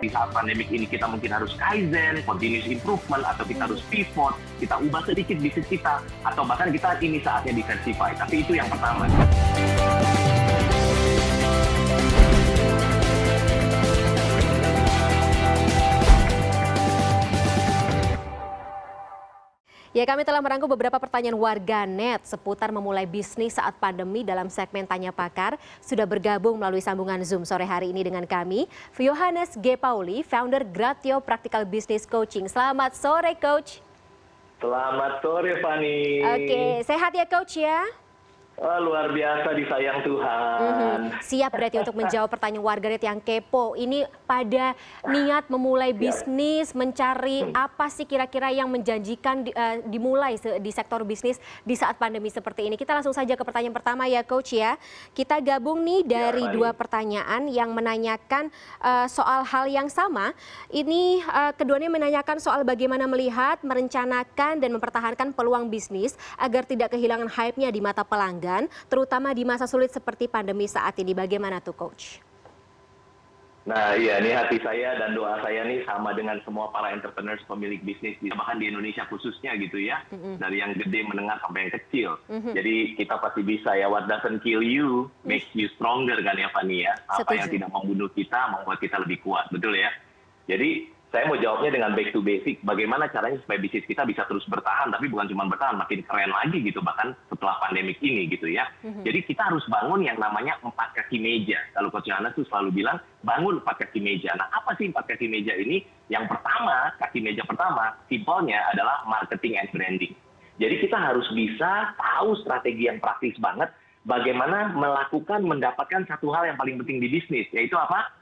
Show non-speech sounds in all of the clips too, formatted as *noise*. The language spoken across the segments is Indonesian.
Di saat pandemik ini kita mungkin harus kaizen, continuous improvement, atau kita harus pivot, kita ubah sedikit bisnis kita, atau bahkan kita ini saatnya diversify. Tapi itu yang pertama. Ya, kami telah merangkum beberapa pertanyaan warga net seputar memulai bisnis saat pandemi dalam segmen Tanya Pakar. Sudah bergabung melalui sambungan Zoom sore hari ini dengan kami, Yohanes G. Pauli, founder Gratio Practical Business Coaching. Selamat sore, Coach. Selamat sore, Fani. Oke, sehat ya, Coach ya? Oh, luar biasa disayang Tuhan. Mm-hmm. Siap berarti untuk menjawab pertanyaan warganet yang kepo. Ini pada niat memulai ya. bisnis, mencari hmm. apa sih kira-kira yang menjanjikan di, uh, dimulai di sektor bisnis di saat pandemi seperti ini. Kita langsung saja ke pertanyaan pertama ya Coach ya. Kita gabung nih ya, dari ya, dua pertanyaan yang menanyakan uh, soal hal yang sama. Ini uh, keduanya menanyakan soal bagaimana melihat, merencanakan dan mempertahankan peluang bisnis agar tidak kehilangan hype-nya di mata pelanggan pelanggan, terutama di masa sulit seperti pandemi saat ini. Bagaimana tuh Coach? Nah iya, ini hati saya dan doa saya nih sama dengan semua para entrepreneurs pemilik bisnis, bahkan di Indonesia khususnya gitu ya, mm-hmm. dari yang gede menengah sampai yang kecil. Mm-hmm. Jadi kita pasti bisa ya, what doesn't kill you makes you stronger kan ya Fani ya. Apa Setuju. yang tidak membunuh kita membuat kita lebih kuat, betul ya. Jadi saya mau jawabnya dengan back to basic. Bagaimana caranya supaya bisnis kita bisa terus bertahan, tapi bukan cuma bertahan, makin keren lagi gitu, bahkan setelah pandemik ini gitu ya. Mm-hmm. Jadi kita harus bangun yang namanya empat kaki meja. Kalau Coach Yohanes tuh selalu bilang, bangun empat kaki meja. Nah apa sih empat kaki meja ini? Yang pertama, kaki meja pertama, simpelnya adalah marketing and branding. Jadi kita harus bisa tahu strategi yang praktis banget, bagaimana melakukan, mendapatkan satu hal yang paling penting di bisnis, yaitu apa?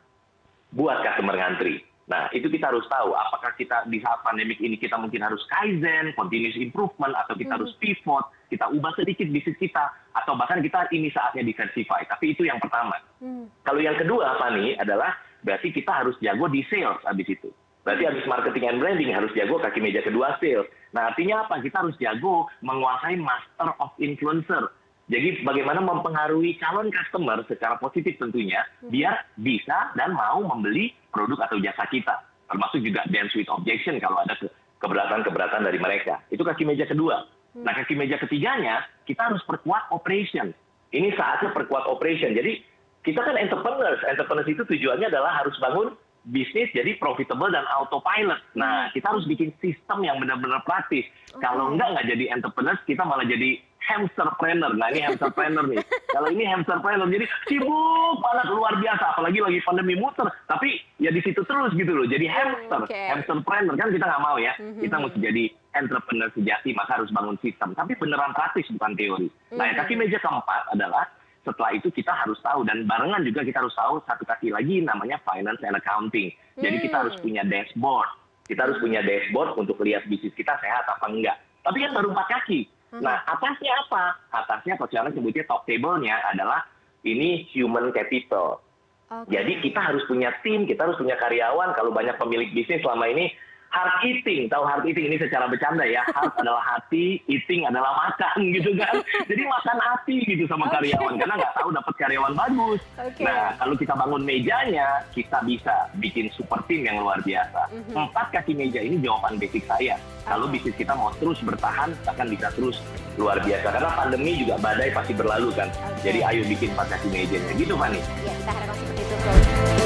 Buat customer ngantri nah itu kita harus tahu apakah kita di saat pandemik ini kita mungkin harus kaizen, continuous improvement, atau kita hmm. harus pivot, kita ubah sedikit bisnis kita, atau bahkan kita ini saatnya diversify. Tapi itu yang pertama. Hmm. Kalau yang kedua, Fani, adalah berarti kita harus jago di sales habis itu. Berarti habis marketing and branding harus jago kaki meja kedua sales. Nah artinya apa? Kita harus jago menguasai master of influencer jadi bagaimana mempengaruhi calon customer secara positif tentunya, hmm. biar bisa dan mau membeli produk atau jasa kita. Termasuk juga dance with objection kalau ada keberatan-keberatan dari mereka. Itu kaki meja kedua. Hmm. Nah kaki meja ketiganya, kita harus perkuat operation. Ini saatnya perkuat operation. Jadi kita kan entrepreneurs. Entrepreneurs itu tujuannya adalah harus bangun bisnis jadi profitable dan autopilot. Nah, hmm. kita harus bikin sistem yang benar-benar praktis. Kalau enggak, nggak jadi entrepreneurs, kita malah jadi hamsterpreneur. Nah ini hamsterpreneur nih. *laughs* Kalau ini hamsterpreneur jadi sibuk banget luar biasa. Apalagi lagi pandemi muter. Tapi ya di situ terus gitu loh. Jadi hamster, okay. hamsterpreneur kan kita nggak mau ya. Mm-hmm. Kita mesti jadi entrepreneur sejati. Maka harus bangun sistem. Tapi beneran praktis bukan teori. Nah mm-hmm. kaki meja keempat adalah setelah itu kita harus tahu dan barengan juga kita harus tahu satu kaki lagi namanya finance and accounting. Jadi kita harus punya dashboard. Kita harus punya dashboard untuk lihat bisnis kita sehat apa enggak. Tapi kan baru empat kaki Hmm. Nah, atasnya apa? Atasnya Yohanes sebutnya top table-nya adalah ini human capital. Okay. Jadi kita harus punya tim, kita harus punya karyawan. Kalau banyak pemilik bisnis selama ini hard eating, tahu hard eating ini secara bercanda ya. Hard *laughs* adalah hati, eating adalah makan *laughs* gitu kan. Jadi makan hati gitu sama okay. karyawan karena nggak tahu dapat karyawan bagus. Okay. Nah kalau kita bangun mejanya, kita bisa bikin super team yang luar biasa. Mm -hmm. Empat kaki meja ini jawaban basic saya. Kalau bisnis kita mau terus bertahan, akan bisa terus luar biasa. Karena pandemi juga badai pasti berlalu kan. Okay. Jadi ayo bikin empat kaki mejanya. Gitu Fani. Ya, kita harapkan seperti itu.